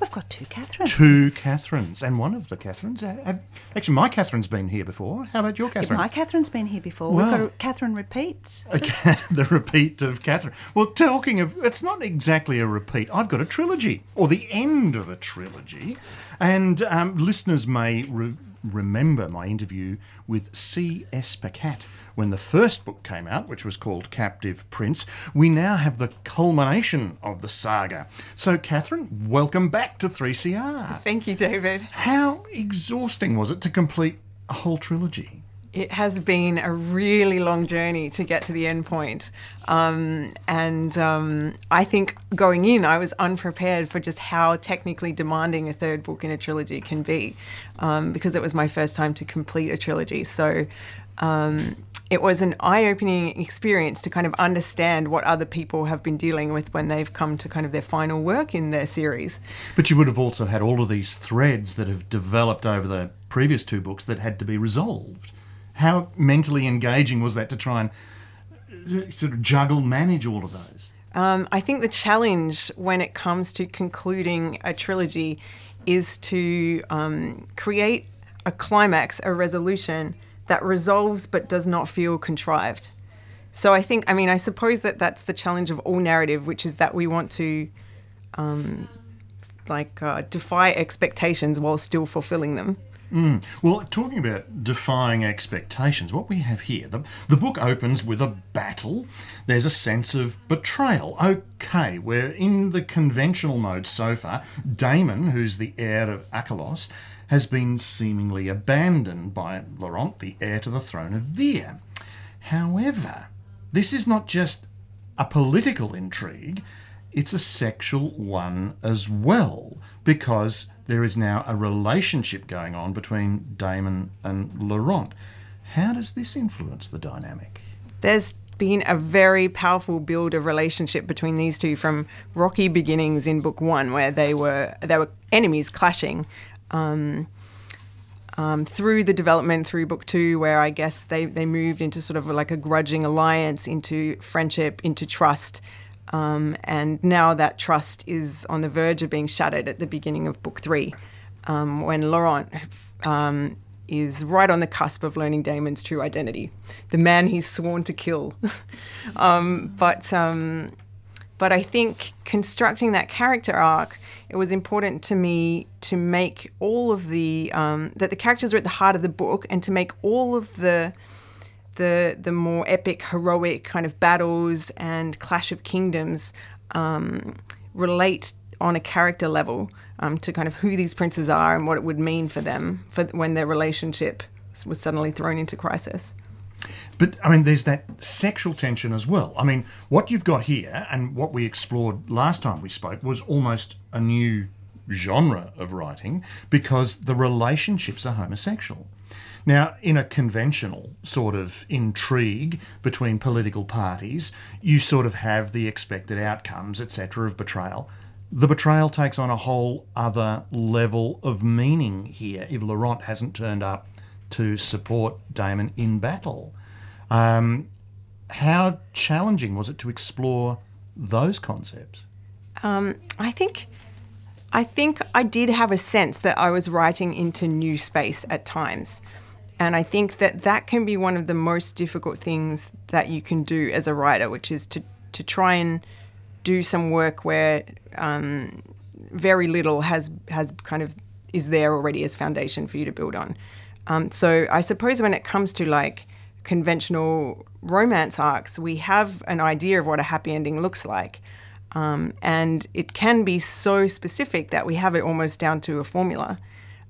We've got two Catherines. Two Catherines, and one of the Catherines. uh, have- actually, my Catherine's been here before. How about your Catherine? My Catherine's been here before. Well- We've got a Catherine repeats. Okay, the repeat of Catherine. Well, talking of, it's not exactly a repeat. I've got a trilogy, or the end of a trilogy, and um, listeners may re- remember my interview with C.S. Pacat when the first book came out, which was called Captive Prince. We now have the culmination of the saga. So, Catherine, welcome back to 3CR. Thank you, David. How exhausting was it to complete a whole trilogy? It has been a really long journey to get to the end point. Um, and um, I think going in, I was unprepared for just how technically demanding a third book in a trilogy can be um, because it was my first time to complete a trilogy. So um, it was an eye opening experience to kind of understand what other people have been dealing with when they've come to kind of their final work in their series. But you would have also had all of these threads that have developed over the previous two books that had to be resolved. How mentally engaging was that to try and uh, sort of juggle, manage all of those? Um, I think the challenge when it comes to concluding a trilogy is to um, create a climax, a resolution that resolves but does not feel contrived. So I think, I mean, I suppose that that's the challenge of all narrative, which is that we want to, um, like, uh, defy expectations while still fulfilling them. Mm. Well, talking about defying expectations, what we have here, the, the book opens with a battle. There's a sense of betrayal. Okay, we're in the conventional mode so far. Damen, who's the heir of Akielos, has been seemingly abandoned by Laurent, the heir to the throne of Vere. However, this is not just a political intrigue, it's a sexual one as well, because there is now a relationship going on between Damen and Laurent. How does this influence the dynamic? there's been a very powerful build of relationship between these two from rocky beginnings in book one where they were they were enemies clashing um, um, through the development through book two where i guess they, they moved into sort of like a grudging alliance into friendship into trust um, and now that trust is on the verge of being shattered at the beginning of book three um, when laurent um, is right on the cusp of learning Damen's true identity, the man he's sworn to kill. um, but um, but I think constructing that character arc, it was important to me to make all of the um, that the characters are at the heart of the book, and to make all of the the the more epic, heroic kind of battles and clash of kingdoms um, relate on a character level um, to kind of who these princes are and what it would mean for them for when their relationship was suddenly thrown into crisis. But I mean, there's that sexual tension as well. I mean, what you've got here and what we explored last time we spoke was almost a new genre of writing because the relationships are homosexual. Now, in a conventional sort of intrigue between political parties, you sort of have the expected outcomes, etc., of betrayal. The betrayal takes on a whole other level of meaning here if Laurent hasn't turned up to support Damen in battle. Um, how challenging was it to explore those concepts? I think I think I did have a sense that I was writing into new space at times. And I think that that can be one of the most difficult things that you can do as a writer, which is to, to try and do some work where um, very little has has kind of is there already as foundation for you to build on. Um, so I suppose when it comes to like conventional romance arcs, we have an idea of what a happy ending looks like. Um, and it can be so specific that we have it almost down to a formula.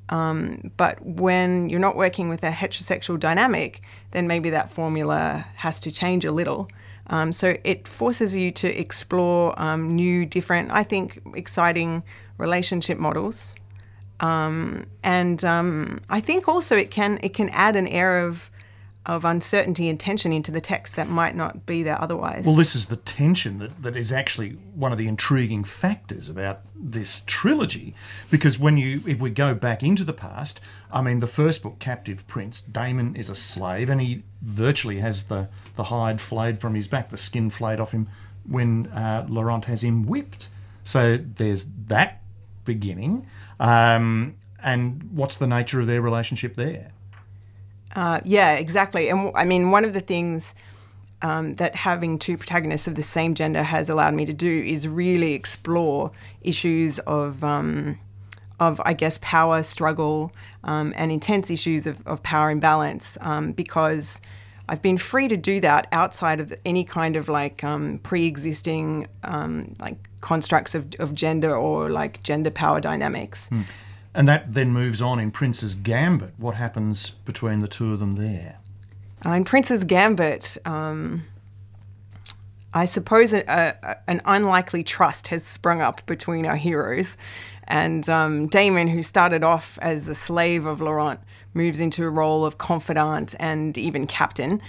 Um, but when you're not working with a heterosexual dynamic, then maybe that formula has to change a little. Um, so it forces you to explore um, new, different, I think, exciting relationship models. Um, and um, I think also it can it can add an air of of uncertainty and tension into the text that might not be there otherwise. Well, this is the tension that, that is actually one of the intriguing factors about this trilogy, because when you, if we go back into the past, I mean, the first book, Captive Prince, Damen is a slave, and he virtually has the the hide flayed from his back, the skin flayed off him when uh, Laurent has him whipped. So there's that beginning, um, and what's the nature of their relationship there? Uh, yeah, exactly. And I mean, one of the things um, that having two protagonists of the same gender has allowed me to do is really explore issues of, um, of I guess, power struggle um, and intense issues of, of power imbalance um, because. I've been free to do that outside of any kind of like um, pre-existing um, like constructs of, of gender or like gender power dynamics. And that then moves on in Prince's Gambit. What happens between the two of them there? Uh, in Prince's Gambit, um, I suppose a, a, an unlikely trust has sprung up between our heroes. And um, Damen, who started off as a slave of Laurent, moves into a role of confidant and even captain.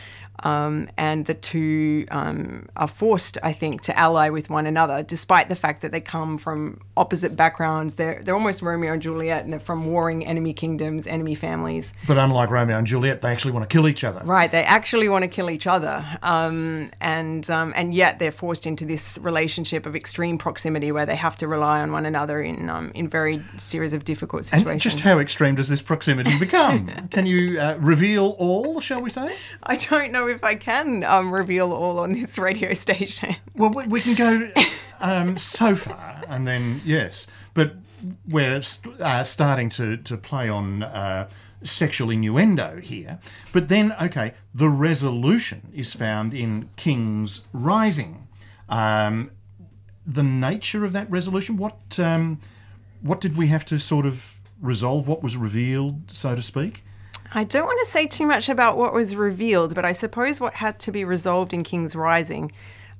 Um, and the two um, are forced, I think, to ally with one another, despite the fact that they come from opposite backgrounds. They're they're almost Romeo and Juliet, and they're from warring enemy kingdoms, enemy families. But unlike Romeo and Juliet, they actually want to kill each other. Right, they actually want to kill each other, um, and um, and yet they're forced into this relationship of extreme proximity where they have to rely on one another in um, in very series of difficult situations. And just how extreme does this proximity become? Can you uh, reveal all, shall we say? I don't know if I can um, reveal all on this radio station. Well, we, we can go um, so far, and then yes, but we're st- uh, starting to to play on uh, sexual innuendo here. But then, okay, the resolution is found in King's Rising. Um, the nature of that resolution, what um, what did we have to sort of resolve? What was revealed, so to speak? I don't want to say too much about what was revealed, but I suppose what had to be resolved in King's Rising.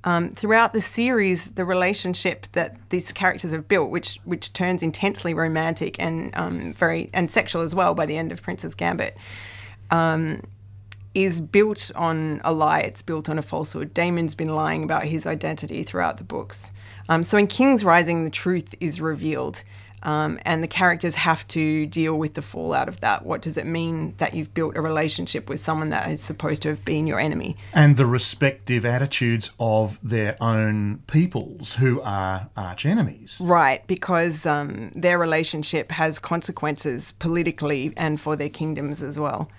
Um, throughout the series, the relationship that these characters have built, which which turns intensely romantic and um, very and sexual as well by the end of Prince's Gambit, um, is built on a lie. It's built on a falsehood. Damen's been lying about his identity throughout the books. Um, so in King's Rising, the truth is revealed. Um, and the characters have to deal with the fallout of that. What does it mean that you've built a relationship with someone that is supposed to have been your enemy? And the respective attitudes of their own peoples who are arch enemies. Right, because um, their relationship has consequences politically and for their kingdoms as well.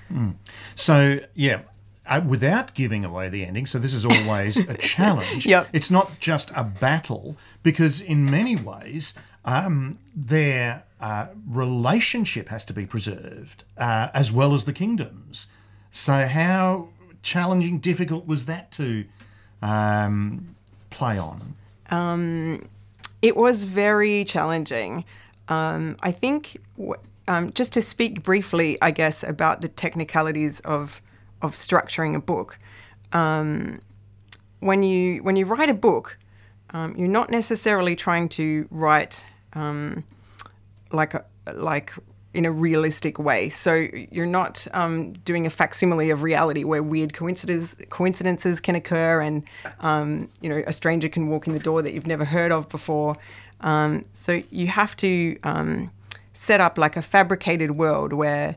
So, yeah, uh, without giving away the ending, so this is always a challenge. Yep. It's not just a battle, because in many ways, um, their uh, relationship has to be preserved, uh, as well as the kingdoms. So, how challenging, difficult was that to um, play on? It was very challenging. Um, I think, w- um, just to speak briefly, I guess, about the technicalities of of structuring a book. Um, when you when you write a book, um, you're not necessarily trying to write um, like a like in a realistic way. So you're not um, doing a facsimile of reality where weird coincidences coincidences can occur, and um, you know a stranger can walk in the door that you've never heard of before. Um, so you have to um, set up like a fabricated world where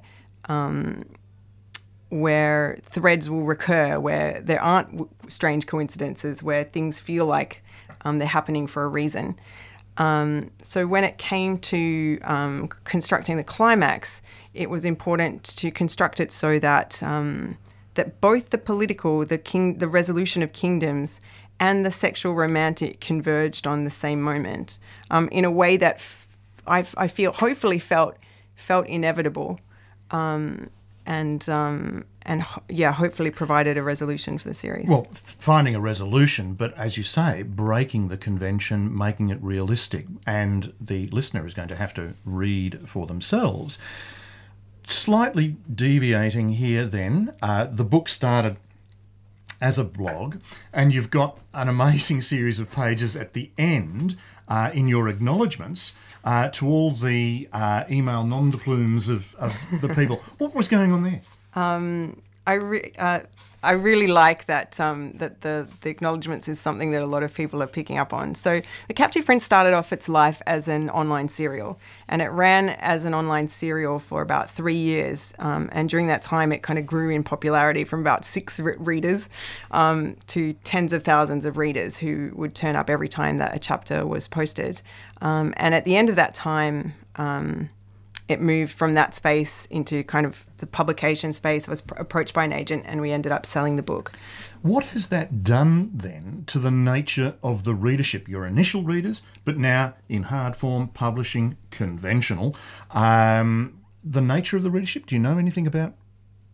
where threads will recur, where there aren't w- strange coincidences, where things feel like um, they're happening for a reason. Um, so when it came to um, constructing the climax, it was important to construct it so that um, that both the political, the king, the resolution of kingdoms, and the sexual romantic converged on the same moment um, in a way that I feel hopefully felt felt inevitable. Um, and um, and yeah, hopefully provided a resolution for the series. Well, finding a resolution, but as you say, breaking the convention, making it realistic, and the listener is going to have to read for themselves. Slightly deviating here, then, uh, the book started as a blog, and you've got an amazing series of pages at the end uh, in your acknowledgements uh, to all the uh, email nom de plumes of, of the people. what was going on there? I re- uh, I really like that um, that the the acknowledgements is something that a lot of people are picking up on. So the Captive Prince started off its life as an online serial, and it ran as an online serial for about three years. Um, and during that time, it kind of grew in popularity from about six re- readers um, to tens of thousands of readers who would turn up every time that a chapter was posted. Um, and at the end of that time. It moved from that space into kind of the publication space. I was pr- approached by an agent, and we ended up selling the book. What has that done then to the nature of the readership? Your initial readers, but now in hard form, publishing, conventional. Um, the nature of the readership, do you know anything about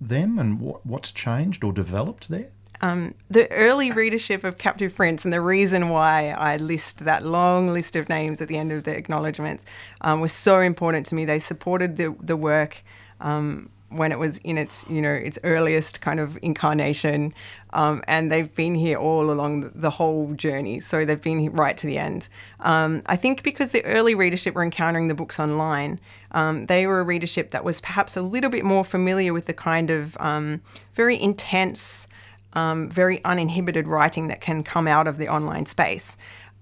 them and what, what's changed or developed there? Um, the early readership of Captive Prince, and the reason why I list that long list of names at the end of the acknowledgements um, was so important to me. They supported the, the work um, when it was in its you know its earliest kind of incarnation, um, and they've been here all along the, the, whole journey. So they've been right to the end. Um, I think because the early readership were encountering the books online, um, they were a readership that was perhaps a little bit more familiar with the kind of very intense um, very uninhibited writing that can come out of the online space.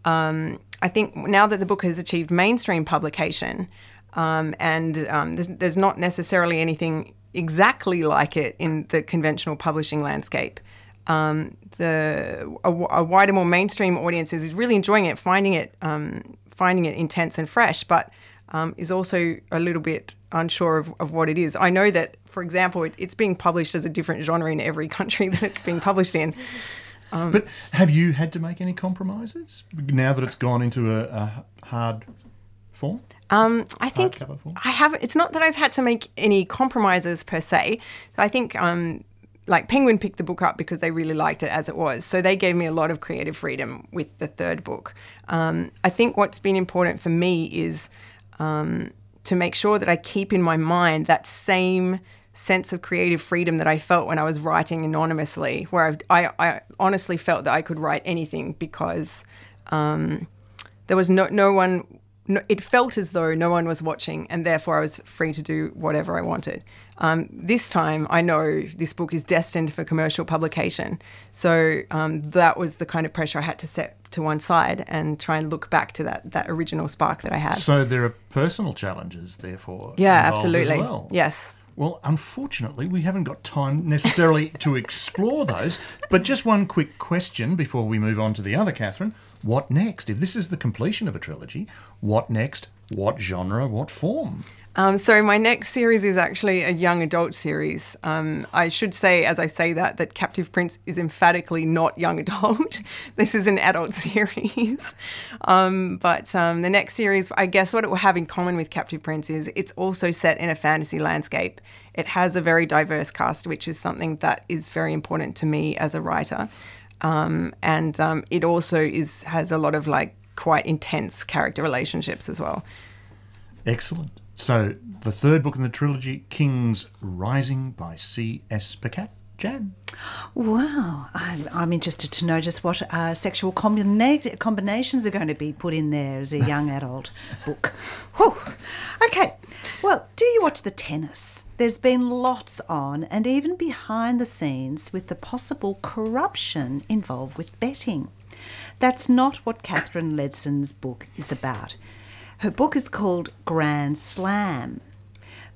Um, I think now that the book has achieved mainstream publication, um, and um, there's, there's, not necessarily anything exactly like it in the conventional publishing landscape. Um, the a, a, wider, more mainstream audience is really enjoying it, finding it, um, finding it intense and fresh, but is also a little bit unsure of, of what it is. I know that, for example, it, it's being published as a different genre in every country that it's being published in. Um, but have you had to make any compromises now that it's gone into a, a hard form? Um, I think I have. It's not that I've had to make any compromises per se. I think um, like Penguin picked the book up because they really liked it as it was. So they gave me a lot of creative freedom with the third book. Um, I think what's been important for me is um, to make sure that I keep in my mind that same sense of creative freedom that I felt when I was writing anonymously, where I, I honestly felt that I could write anything because um, there was no, no one, no, it felt as though no one was watching, and therefore I was free to do whatever I wanted. Um, this time, I know this book is destined for commercial publication. So um, that was the kind of pressure I had to set to one side and try and look back to that, that original spark that I had. So there are personal challenges, therefore. Yeah, absolutely. Well. Yes. Well, unfortunately, we haven't got time necessarily to explore those. But just one quick question before we move on to the other, Catherine. What next? If this is the completion of a trilogy, what next? What genre? What form? Um, so my next series is actually a young adult series. Um, I should say, as I say that, that Captive Prince is emphatically not young adult. this is an adult series. um, but um, the next series, I guess, what it will have in common with Captive Prince is it's also set in a fantasy landscape. It has a very diverse cast, which is something that is very important to me as a writer. Um, and um, it also is has a lot of like quite intense character relationships as well. Excellent. So, the third book in the trilogy, King's Rising by C.S. Pacat. Jan. Wow, I'm, I'm interested to know just what uh, sexual combina- combinations are going to be put in there as a young adult book. Whew. Okay, well, do you watch the tennis? There's been lots on and even behind the scenes with the possible corruption involved with betting. That's not what Kathryn Ledson's book is about. Her book is called Grand Slam,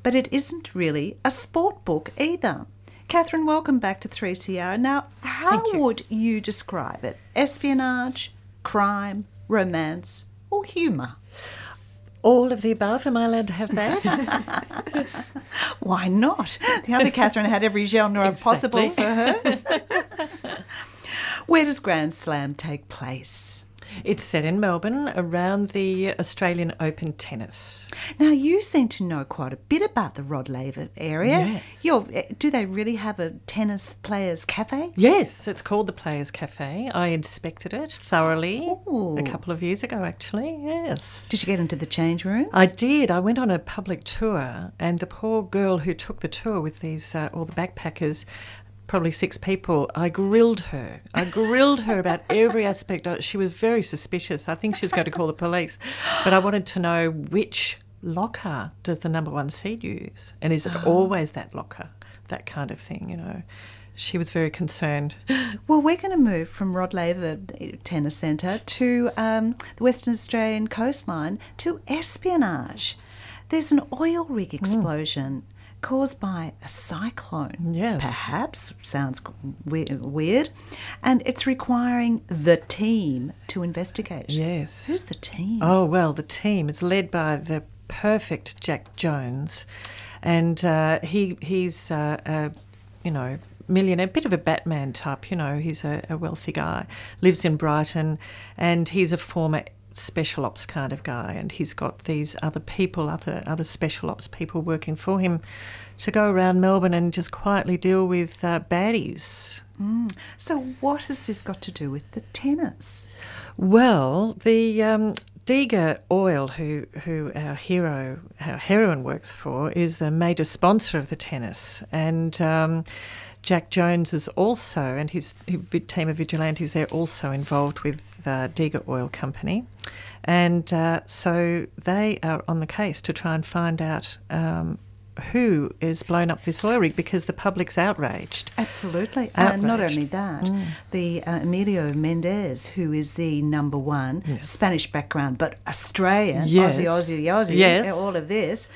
but it isn't really a sport book either. Catherine, welcome back to 3CR. Now, how you. would you describe it? Espionage, crime, romance, or humour? All of the above. Am I allowed to have that? Why not? The other Catherine had every genre Exactly. possible for hers. Where does Grand Slam take place? It's set in Melbourne around the Australian Open tennis. Now, you seem to know quite a bit about the Rod Laver Arena. Yes. You're, eh, do they really have a tennis players' cafe? Yes, it's called the Players Cafe. I inspected it thoroughly Ooh. a couple of years ago, actually. Yes. Did you get into the change room? I did. I went on a public tour, and the poor girl who took the tour with these uh, all the backpackers, probably six people, I grilled her. I grilled her about every aspect. She was very suspicious. I think she was going to call the police, but I wanted to know which locker does the number one seed use, and is it always that locker? that kind of thing, you know. She was very concerned. Well, we're going to move from Rod Laver Tennis Centre to um, the Western Australian coastline to espionage. There's an oil rig explosion caused by a cyclone. Yes. Perhaps. Sounds weird. And it's requiring the team to investigate. Yes. Who's the team? Oh, well, the team is led by the perfect Jack Jones. And uh, he he's, uh, a, you know, millionaire, a bit of a Batman type, you know. He's a, a wealthy guy, lives in Brighton, and he's a former special ops kind of guy. And he's got these other people, other, other special ops people working for him to go around Melbourne and just quietly deal with uh, baddies. So, what has this got to do with the tennis? Well, the um, Diga Oil, who who our hero, our heroine works for, is the major sponsor of the tennis, and um, Jack Jones is also, and his, his team of vigilantes, they're also involved with uh, Diga Oil Company, and uh, so they are on the case to try and find out. Um, who is blown up this oil rig because the public's outraged. Absolutely. And not only that, the uh, Emilio Mendez, who is the number one Spanish background, but Australian, Yes. Aussie, Aussie, Aussie, Yes. all of this,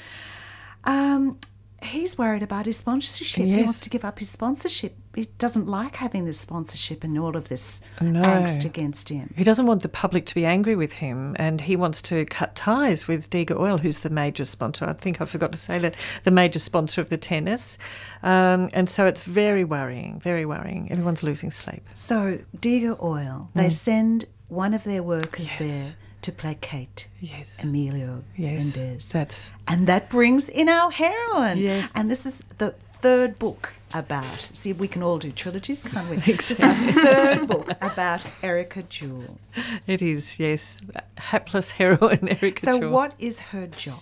um, he's worried about his sponsorship. He wants to give up his sponsorship. He doesn't like having this sponsorship and all of this No. angst against him. He doesn't want the public to be angry with him, and he wants to cut ties with Diga Oil, who's the major sponsor. I think I forgot to say that the major sponsor of the tennis, um, and so it's very worrying, very worrying. Everyone's losing sleep. So, Diga Oil, Mm. they send one of their workers there to placate Yes, Emilio yes, Mendez. that's And that brings in our heroine. Yes. And this is the third book about. See, we can all do trilogies, can't we? This is our third book about Erica Jewell. it is. Yes, hapless heroine Erica. So, Jewell. what is her job?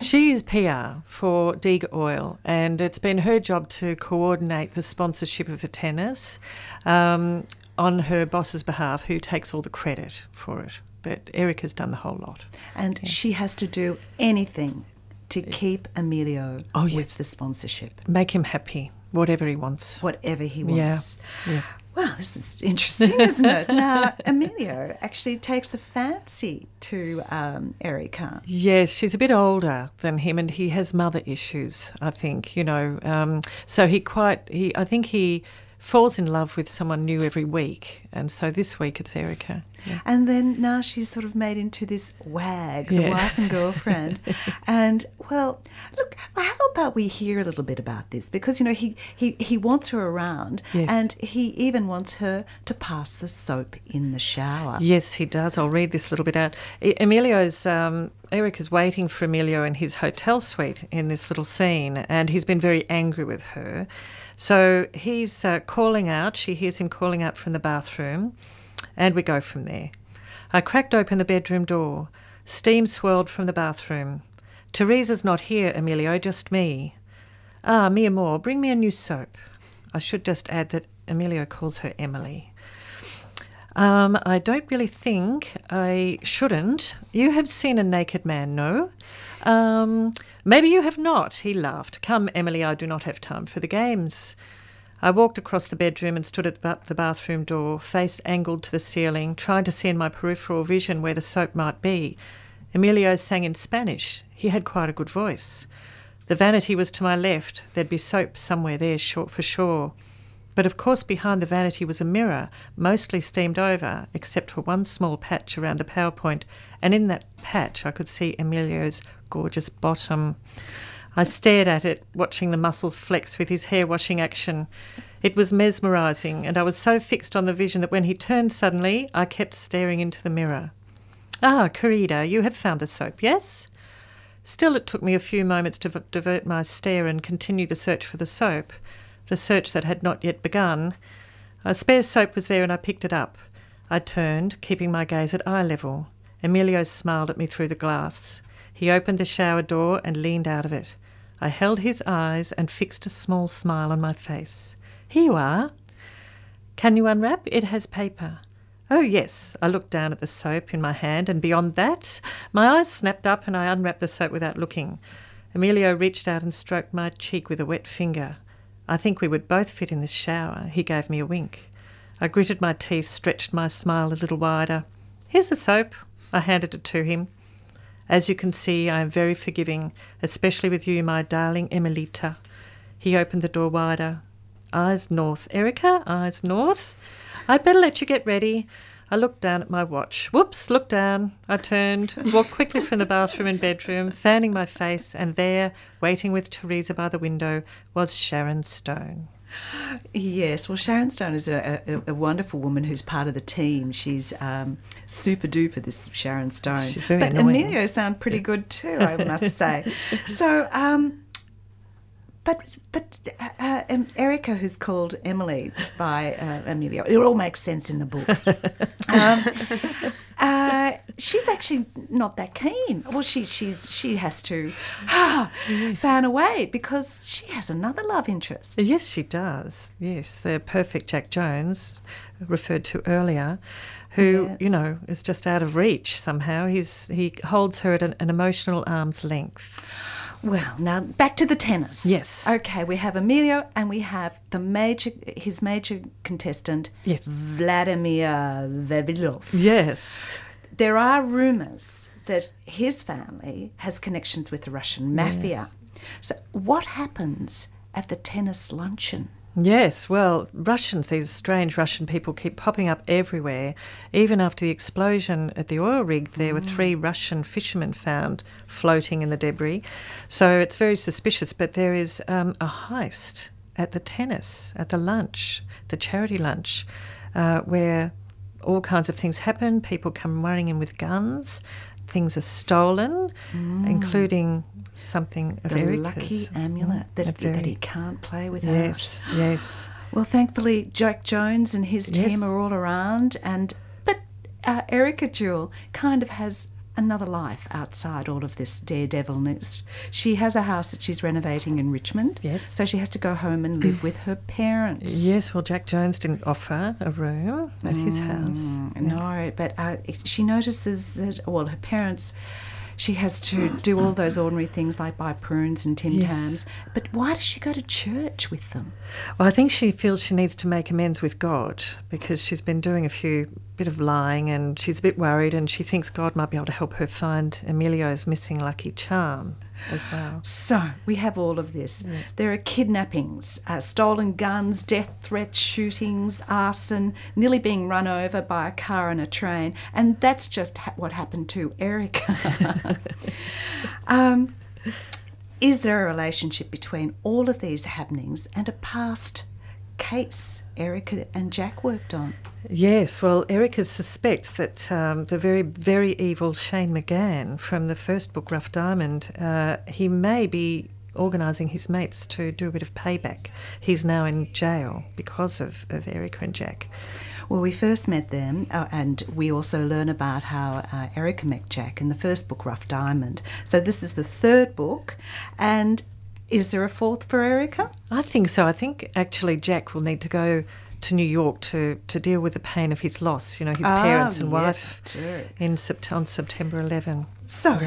She is PR for Diga Oil, and it's been her job to coordinate the sponsorship of the tennis um, on her boss's behalf, who takes all the credit for it. But Erica's done the whole lot. And she has to do anything to keep Emilio Oh, with yes. the sponsorship, Make him happy, whatever he wants. whatever he Yeah, wants. yeah. Well, this is interesting, isn't it? Now, Emilio actually takes a fancy to um, Erica. Yes, she's a bit older than him, and he has mother issues. I think you know. Um, so he quite he. I think he falls in love with someone new every week, and so this week it's Erica. Yeah. And then now she's sort of made into this wag, the Yeah. wife and girlfriend. and well, look, how about we hear a little bit about this? Because you know he he, he wants her around, Yes. and he even wants her to pass the soap in the shower. Yes, he does. I'll read this little bit out. Emilio's um, Eric is waiting for Emilio in his hotel suite in this little scene, and he's been very angry with her. So he's uh, calling out. She hears him calling out from the bathroom, and we go from there. I cracked open the bedroom door. Steam swirled from the bathroom. Teresa's not here, Emilio, just me. Ah, mi amor, bring me a new soap. I should just add that Emilio calls her Emily. Um, I don't really think I shouldn't. You have seen a naked man, no? Um, maybe you have not, he laughed. Come, Emily, I do not have time for the games. I walked across the bedroom and stood at the bathroom door, face angled to the ceiling, trying to see in my peripheral vision where the soap might be. Emilio sang in Spanish. He had quite a good voice. The vanity was to my left. There'd be soap somewhere there, short for sure. But of course, behind the vanity was a mirror, mostly steamed over, except for one small patch around the power point, and in that patch I could see Emilio's gorgeous bottom. I stared at it, watching the muscles flex with his hair washing action. It was mesmerising, and I was so fixed on the vision that when he turned suddenly, I kept staring into the mirror. Ah, Carida, you have found the soap, yes? Still, it took me a few moments to v- divert my stare and continue the search for the soap, the search that had not yet begun. A spare soap was there and I picked it up. I turned, keeping my gaze at eye level. Emilio smiled at me through the glass. He opened the shower door and leaned out of it. I held his eyes and fixed a small smile on my face. Here you are. Can you unwrap? It has paper. Oh, yes. I looked down at the soap in my hand, and beyond that, my eyes snapped up and I unwrapped the soap without looking. Emilio reached out and stroked my cheek with a wet finger. I think we would both fit in this shower. He gave me a wink. I gritted my teeth, stretched my smile a little wider. Here's the soap. I handed it to him. As you can see, I am very forgiving, especially with you, my darling Emilita. He opened the door wider. Eyes north. Erica, eyes north. I'd better let you get ready. I looked down at my watch. Whoops, looked down. I turned, walked quickly from the bathroom and bedroom, fanning my face, and there, waiting with Teresa by the window, was Sharon Stone. Yes, well, Sharon Stone is a, a, a wonderful woman who's part of the team. She's um, super duper, this Sharon Stone. She's very but annoying. Emilio sound pretty good too, I must say. So, um, but but uh, uh, um, Erica, who's called Emily by uh, Emilio, it all makes sense in the book. um, uh, she's actually not that keen. Well, she she's she has to ah, fan away because she has another love interest. Yes, she does. Yes, the perfect Jack Jones, referred to earlier, who Yes. you know is just out of reach somehow. He's he holds her at an, an emotional arm's length. Well, now back to the tennis. Yes. Okay, we have Emilio and we have the major his major contestant, Yes. Vladimir Vavilov. Yes. There are rumours that his family has connections with the Russian mafia. Yes. So, what happens at the tennis luncheon? Yes, well, Russians, these strange Russian people keep popping up everywhere. Even after the explosion at the oil rig, there were three Russian fishermen found floating in the debris. So it's very suspicious, but there is um, a heist at the tennis, at the lunch, the charity lunch, uh, where all kinds of things happen. People come running in with guns. Things are stolen, including something of The Erica's. lucky amulet that, A that he can't play without. Yes, yes. Well, thankfully, Jack Jones and his team Yes. are all around, and but uh, Erica Jewell kind of has another life outside all of this daredevilness. She has a house that she's renovating in Richmond. Yes. So she has to go home and live with her parents. Yes, well, Jack Jones didn't offer a room at his house. Mm, No, but uh, she notices that, well, her parents, she has to do all those ordinary things like buy prunes and Tim Yes. Tams. But why does she go to church with them? Well, I think she feels she needs to make amends with God because she's been doing a few bit of lying and she's a bit worried and she thinks God might be able to help her find Emilio's missing lucky charm as well. So we have all of this. There are kidnappings, uh, stolen guns, death threats, shootings, arson, nearly being run over by a car and a train, and that's just ha- what happened to Erica. um, is there a relationship between all of these happenings and a past case Erica and Jack worked on? Yes, well, Erica suspects that um, the very, very evil Shane McGann from the first book, Rough Diamond, uh, he may be organising his mates to do a bit of payback. He's now in jail because of, of Erica and Jack. Well, we first met them, uh, and we also learn about how uh, Erica met Jack in the first book, Rough Diamond. So this is the third book, and is there a fourth for Erica? I think so. I think actually Jack will need to go to New York to, to deal with the pain of his loss, you know, his Ah, parents and wife in sept- on September 11. So,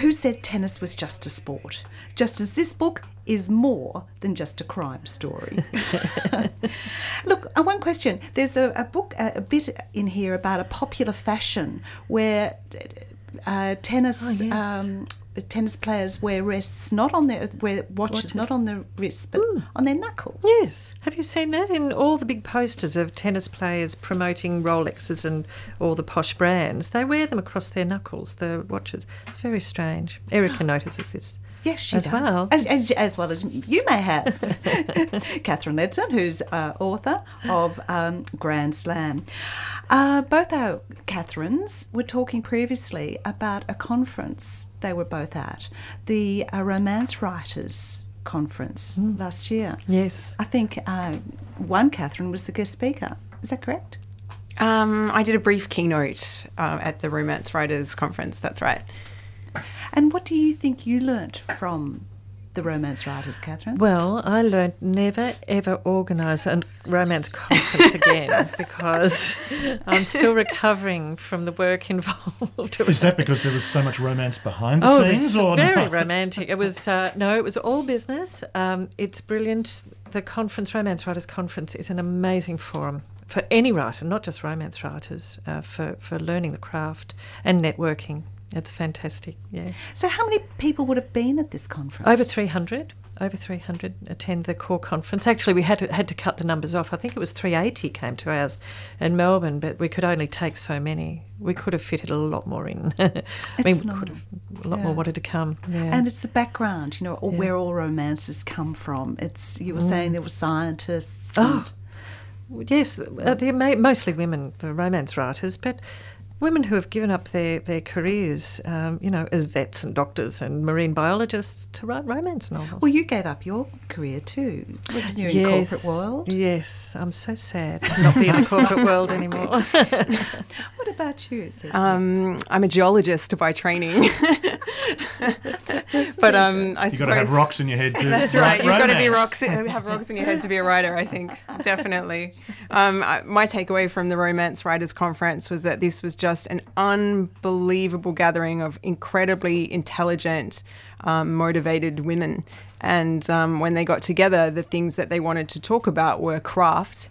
who said tennis was just a sport? Just as this book is more than just a crime story. Look, uh, one question. There's a, a book, a, a bit in here about a popular fashion where uh, tennis. Oh, yes. um, Tennis players wear wrists not on their wear watches, not on their wrists, but on their knuckles. Yes. Have you seen that in all the big posters of tennis players promoting Rolexes and all the posh brands? They wear them across their knuckles, the watches. It's very strange. Erica notices this. Yes, she as does. well. As, as, as well as you may have. Kathryn Ledson, who's uh, author of um, Grand Slam. Uh, both our Catherines were talking previously about a conference they were both at, the uh, Romance Writers Conference Hmm. last year. Yes. I think uh, one Catherine was the guest speaker. Is that correct? Um, I did a brief keynote uh, at the Romance Writers Conference. That's right. And what do you think you learnt from the romance writers, Catherine? Well, I learned never ever organise a romance conference again because I'm still recovering from the work involved. Is that because there was so much romance behind the Oh, it scenes? was or very not? romantic. It was uh, no, it was all business. Um, it's brilliant. The conference, Romance Writers Conference, is an amazing forum for any writer, not just romance writers, uh, for for learning the craft and networking. It's fantastic. Yeah, So, how many people would have been at this conference? over three hundred. Over 300 attend the core conference. Actually, we had to, had to cut the numbers off. I think it was 380 came to ours in Melbourne, but we could only take so many. We could have fitted a lot more in. I mean, we could have, a lot more wanted to come. Yeah. And it's the background, you know, or where all romances come from. It's you were saying there were scientists. and- Oh, yes, uh, they're ma- mostly women, the romance writers, but women who have given up their, their careers, um, you know, as vets and doctors and marine biologists to write romance novels. Well, you gave up your career too because you're in the corporate world. Yes, I'm so sad to not be in the corporate world anymore. What about you? Cecily? Um, I'm a geologist by training, but um, I You've suppose got to have rocks in your head to That's write right. You've got to be romance. rocks, have rocks in your head to be a writer. I think definitely. Um, I- my takeaway from the Romance Writers Conference was that this was just an unbelievable gathering of incredibly intelligent, um, motivated women. And um, when they got together, the things that they wanted to talk about were craft.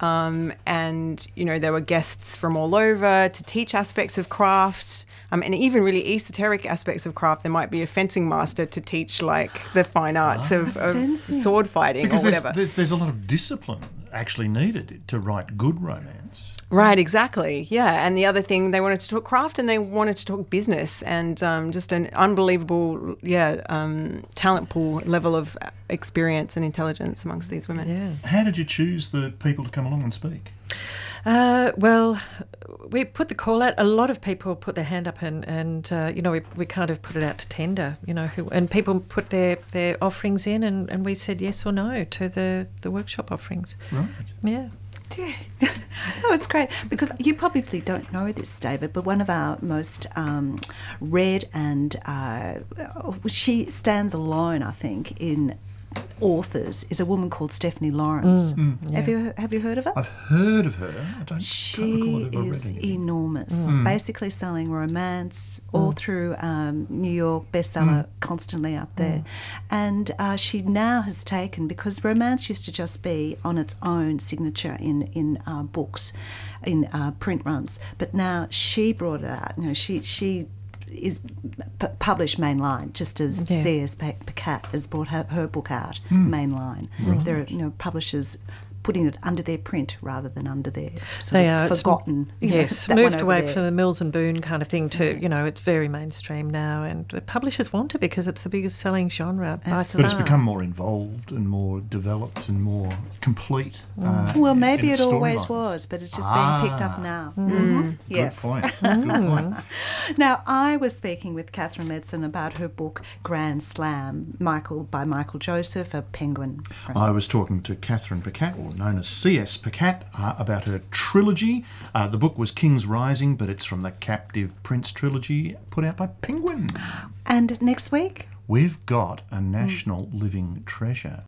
Um, and you know there were guests from all over to teach aspects of craft um, and even really esoteric aspects of craft there might be a fencing master to teach like the fine arts of, of sword fighting Because or whatever there- there's a lot of discipline actually needed to write good romance. right exactly yeah and the other thing they wanted to talk craft and they wanted to talk business and um, just an unbelievable yeah um, talent pool level of experience and intelligence amongst these women yeah. How did you choose the people to come along and speak? Uh, well, we put the call out. A lot of people put their hand up, and, and uh, you know, we, we kind of put it out to tender. You know, who, and people put their, their offerings in, and, and we said yes or no to the, the workshop offerings. Right. Yeah. Yeah. oh, it's great because you probably don't know this, David, but one of our most um, read and uh, she stands alone, I think, in authors is a woman called Stephanie Laurens. Have you have you heard of her? I've heard of her. I don't She if I've read is anything. enormous, basically selling romance all through um, New York, bestseller constantly up there. And uh, she now has taken, because romance used to just be on its own signature in, in uh, books, in uh, print runs, but now she brought it out. You know, she, she is p- published mainline, just as Yeah. C.S. Pacat has brought her, her book out hmm. mainline. There are you know publishers putting it under their print rather than under their sort They of are forgotten. you know, Yes, that moved away there. from the Mills and Boon kind of thing to you know it's very mainstream now, and the publishers want it because it's the biggest selling genre by Absolutely. But it's become more involved and more developed and more complete. Uh, Well, maybe it always storylines. was, but it's just being picked up Ah. now. Mhm. Yes. Good point. Good point. Now, I was speaking with Kathryn Ledson about her book Grand Slam, Michael by Michael Joseph, a Penguin. I was talking to Catherine Pacat, or known as C.S. Pacat, uh, about her trilogy. Uh, the book was King's Rising, but it's from the Captive Prince trilogy put out by Penguin. And next week, We've got a national living treasure.